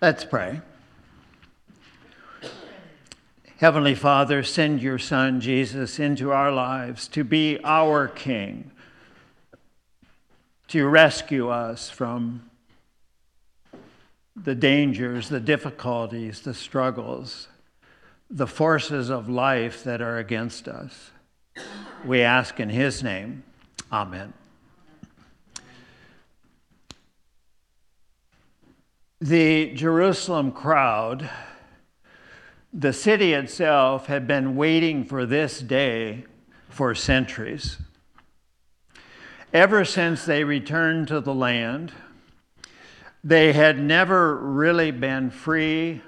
Let's pray. Heavenly Father, send your Son, Jesus, into our lives to be our King, to rescue us from the dangers, the difficulties, the struggles, the forces of life that are against us. We ask in His name. Amen. The Jerusalem crowd, the city itself, had been waiting for this day for centuries. Ever since they returned to the land, they had never really been free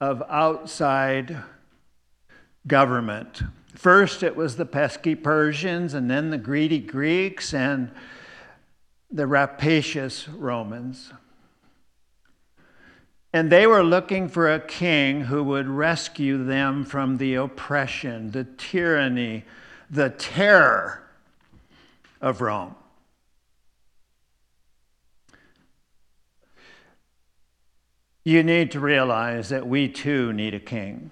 of outside government. First, it was the pesky Persians, and then the greedy Greeks, and the rapacious Romans. And they were looking for a king who would rescue them from the oppression, the tyranny, the terror of Rome. You need to realize that we too need a king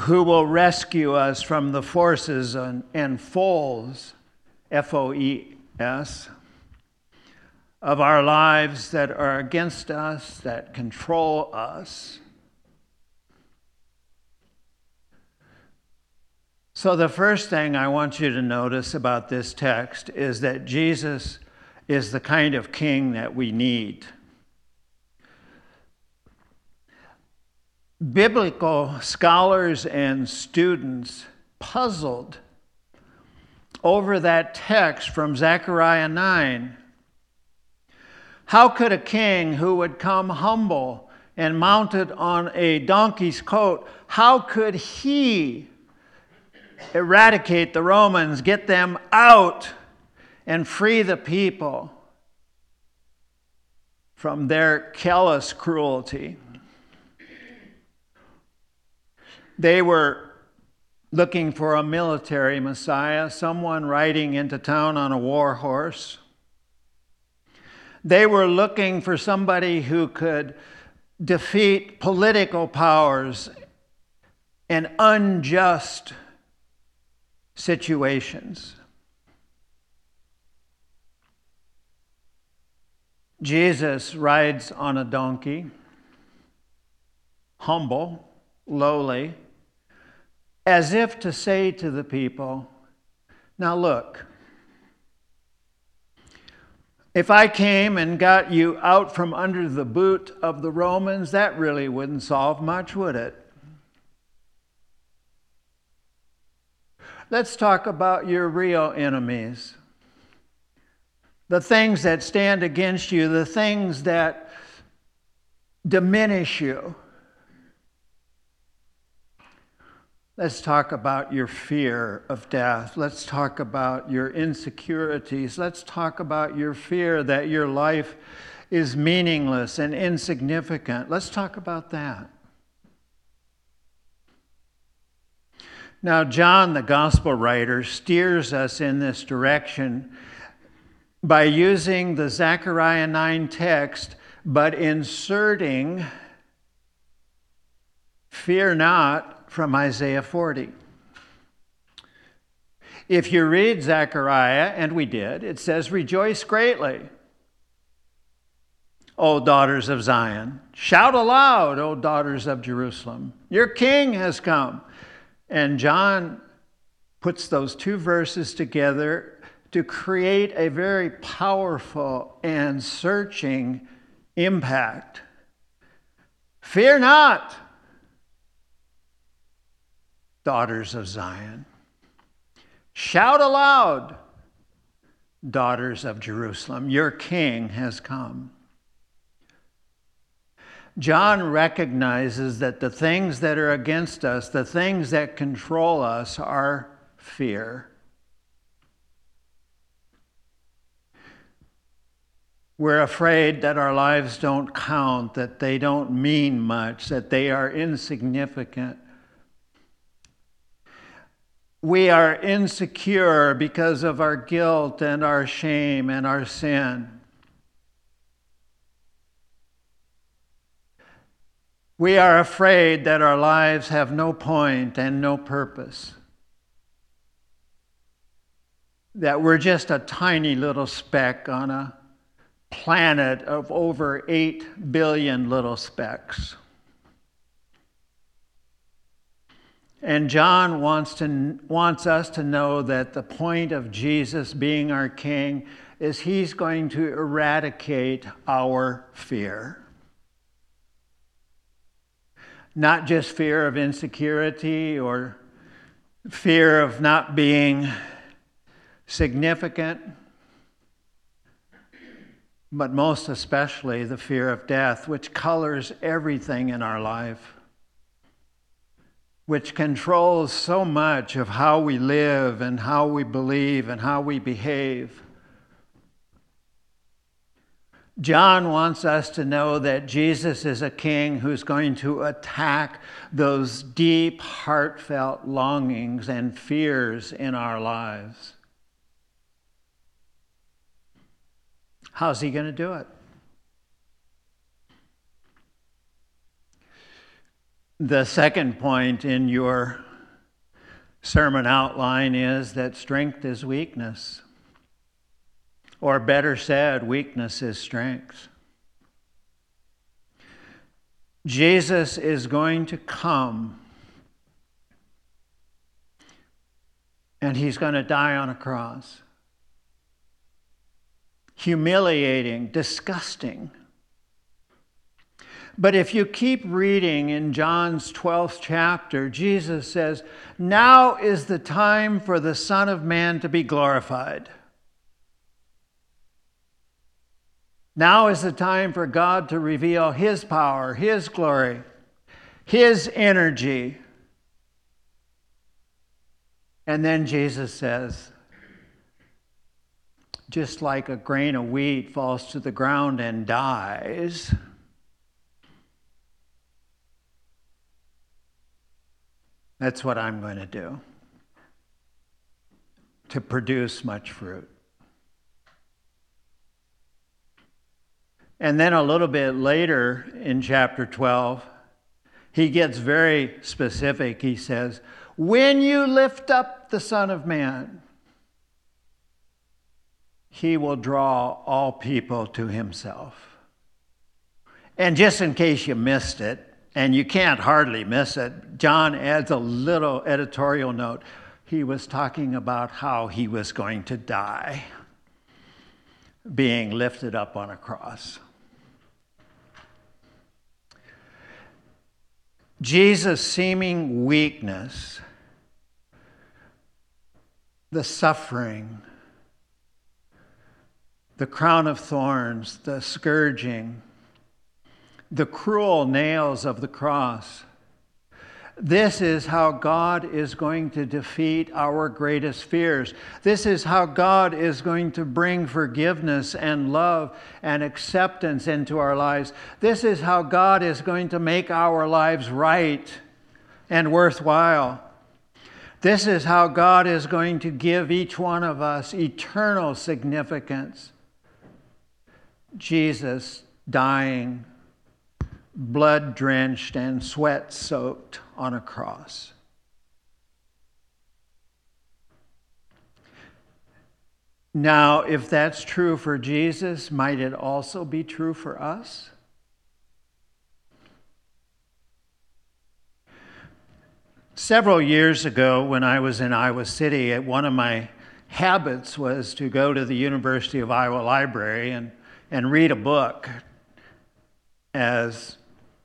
who will rescue us from the forces and, and foes, F O E S, of our lives that are against us, that control us. So, the first thing I want you to notice about this text is that Jesus is the kind of king that we need. Biblical scholars and students puzzled over that text from Zechariah 9 how could a king who would come humble and mounted on a donkey's coat, how could he eradicate the Romans, get them out, and free the people from their callous cruelty? They were looking for a military Messiah, someone riding into town on a war horse they were looking for somebody who could defeat political powers and unjust situations. Jesus rides on a donkey, humble, lowly, as if to say to the people, Now look, if I came and got you out from under the boot of the Romans, that really wouldn't solve much, would it? Let's talk about your real enemies. The things that stand against you, the things that diminish you. Let's talk about your fear of death. Let's talk about your insecurities. Let's talk about your fear that your life is meaningless and insignificant. Let's talk about that. Now, John, the gospel writer, steers us in this direction by using the Zechariah 9 text, but inserting, fear not, from Isaiah 40. If you read Zechariah, and we did, it says, Rejoice greatly, O daughters of Zion. Shout aloud, O daughters of Jerusalem. Your king has come. And John puts those two verses together to create a very powerful and searching impact. Fear not daughters of Zion. Shout aloud, daughters of Jerusalem, your king has come. John recognizes that the things that are against us, the things that control us, are fear. We're afraid that our lives don't count, that they don't mean much, that they are insignificant we are insecure because of our guilt and our shame and our sin. We are afraid that our lives have no point and no purpose, that we're just a tiny little speck on a planet of over 8 billion little specks. And John wants, to, wants us to know that the point of Jesus being our king is he's going to eradicate our fear. Not just fear of insecurity or fear of not being significant, but most especially the fear of death, which colors everything in our life which controls so much of how we live and how we believe and how we behave. John wants us to know that Jesus is a king who's going to attack those deep, heartfelt longings and fears in our lives. How's he going to do it? The second point in your sermon outline is that strength is weakness. Or better said, weakness is strength. Jesus is going to come and he's going to die on a cross. Humiliating, disgusting. But if you keep reading in John's 12th chapter, Jesus says, Now is the time for the Son of Man to be glorified. Now is the time for God to reveal His power, His glory, His energy. And then Jesus says, just like a grain of wheat falls to the ground and dies, That's what I'm going to do to produce much fruit. And then a little bit later in chapter 12, he gets very specific. He says, When you lift up the Son of Man, he will draw all people to himself. And just in case you missed it, and you can't hardly miss it. John adds a little editorial note. He was talking about how he was going to die, being lifted up on a cross. Jesus' seeming weakness, the suffering, the crown of thorns, the scourging, the cruel nails of the cross. This is how God is going to defeat our greatest fears. This is how God is going to bring forgiveness and love and acceptance into our lives. This is how God is going to make our lives right and worthwhile. This is how God is going to give each one of us eternal significance. Jesus dying blood drenched and sweat soaked on a cross. Now, if that's true for Jesus, might it also be true for us? Several years ago, when I was in Iowa City, one of my habits was to go to the University of Iowa Library and, and read a book as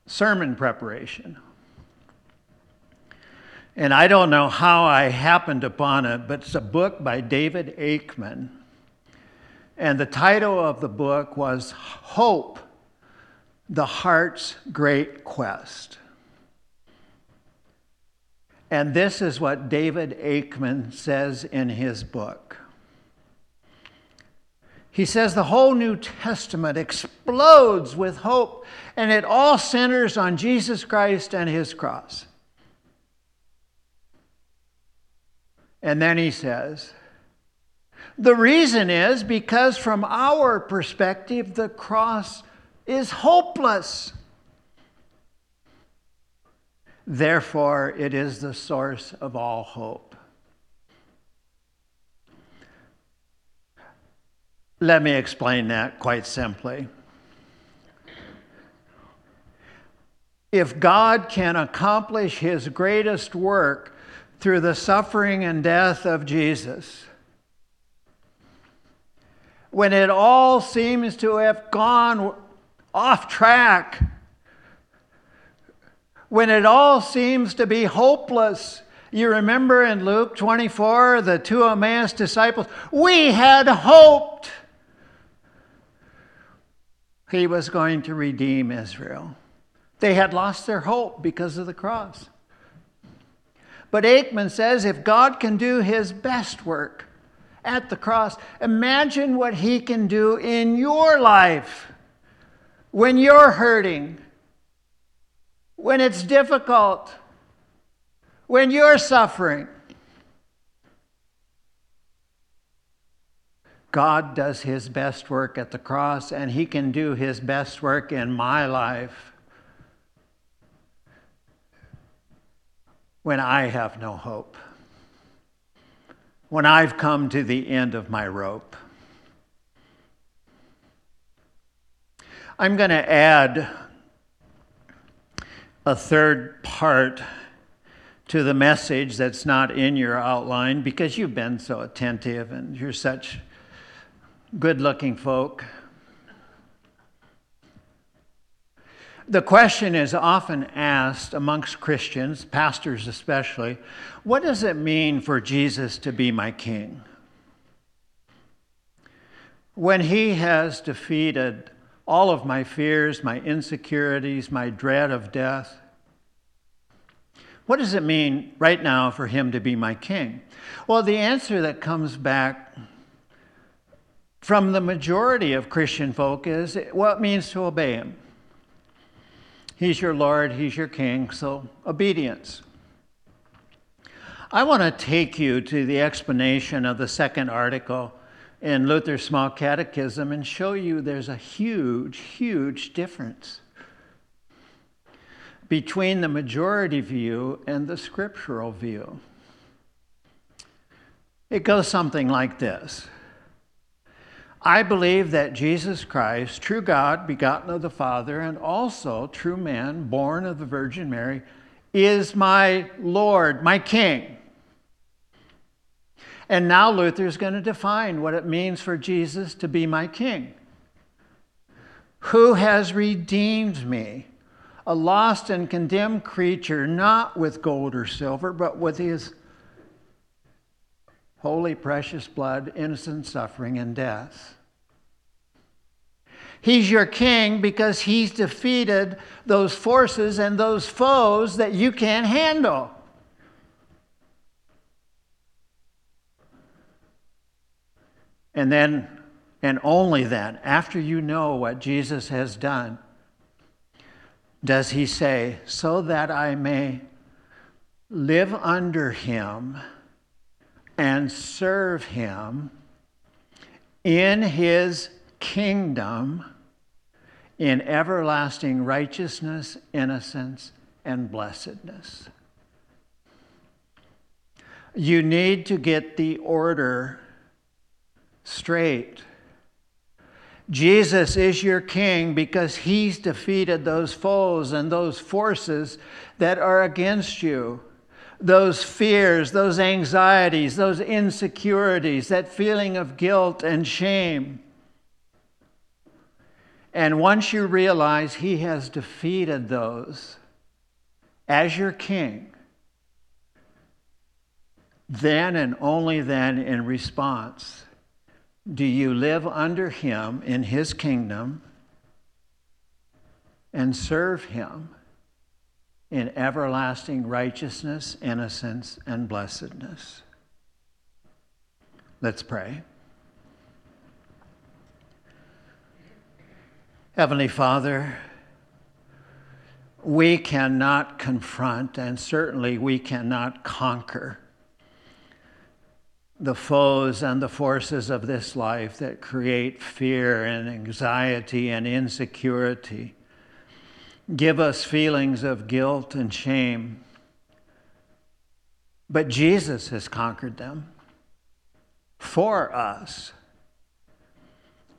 sermon preparation. And I don't know how I happened upon it, but it's a book by David Aikman. And the title of the book was Hope, the Heart's Great Quest. And this is what David Aikman says in his book. He says the whole New Testament explodes with hope, and it all centers on Jesus Christ and his cross. And then he says, the reason is because from our perspective, the cross is hopeless. Therefore, it is the source of all hope. Let me explain that quite simply. If God can accomplish his greatest work through the suffering and death of Jesus, when it all seems to have gone off track, when it all seems to be hopeless. You remember in Luke 24, the two Emmaus disciples, we had hoped he was going to redeem Israel. They had lost their hope because of the cross. But Aikman says if God can do his best work at the cross, imagine what he can do in your life when you're hurting, when it's difficult, when you're suffering. God does his best work at the cross, and he can do his best work in my life when I have no hope, when I've come to the end of my rope. I'm going to add a third part to the message that's not in your outline because you've been so attentive and you're such good looking folk. The question is often asked amongst Christians, pastors especially, what does it mean for Jesus to be my king? When he has defeated all of my fears, my insecurities, my dread of death. What does it mean right now for him to be my king? Well, the answer that comes back from the majority of Christian folk is what it means to obey him. He's your Lord, he's your king, so obedience. I want to take you to the explanation of the second article in Luther's Small Catechism and show you there's a huge, huge difference between the majority view and the scriptural view. It goes something like this I believe that Jesus Christ, true God, begotten of the Father, and also true man, born of the Virgin Mary, is my Lord, my King. And now Luther is going to define what it means for Jesus to be my king. Who has redeemed me, a lost and condemned creature, not with gold or silver, but with his holy, precious blood, innocent suffering, and death. He's your king because he's defeated those forces and those foes that you can't handle. And then, and only then, after you know what Jesus has done, does he say, so that I may live under him and serve him in his kingdom in everlasting righteousness, innocence, and blessedness. You need to get the order straight. Jesus is your king because he's defeated those foes and those forces that are against you. Those fears, those anxieties, those insecurities, that feeling of guilt and shame. And once you realize he has defeated those as your king, then and only then in response do you live under him in his kingdom and serve him in everlasting righteousness, innocence, and blessedness? Let's pray. Heavenly Father, we cannot confront, and certainly we cannot conquer the foes and the forces of this life that create fear and anxiety and insecurity. Give us feelings of guilt and shame. But Jesus has conquered them for us.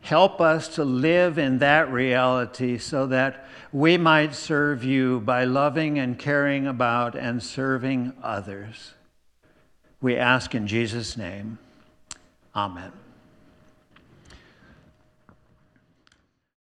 Help us to live in that reality so that we might serve you by loving and caring about and serving others. We ask in Jesus' name. Amen.